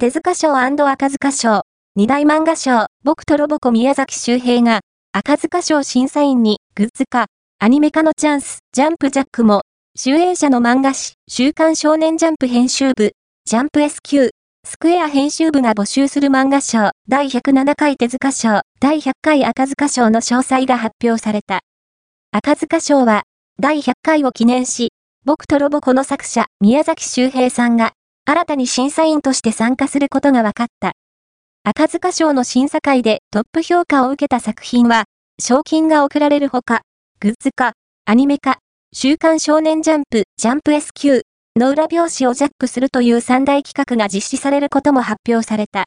手塚賞赤塚賞、二大漫画賞、僕とロボコ宮崎周平が、赤塚賞審査員に、グッズ化、アニメ化のチャンス、ジャンプジャックも、集英社の漫画誌、週刊少年ジャンプ編集部、ジャンプ SQ、スクエア編集部が募集する漫画賞、第107回手塚賞、第100回赤塚賞の詳細が発表された。赤塚賞は、第100回を記念し、僕とロボコの作者、宮崎周平さんが、新たに審査員として参加することが分かった。赤塚賞の審査会でトップ評価を受けた作品は、賞金が贈られるほか、グッズ化、アニメ化、週刊少年ジャンプ、ジャンプ SQ の裏表紙をジャックするという三大企画が実施されることも発表された。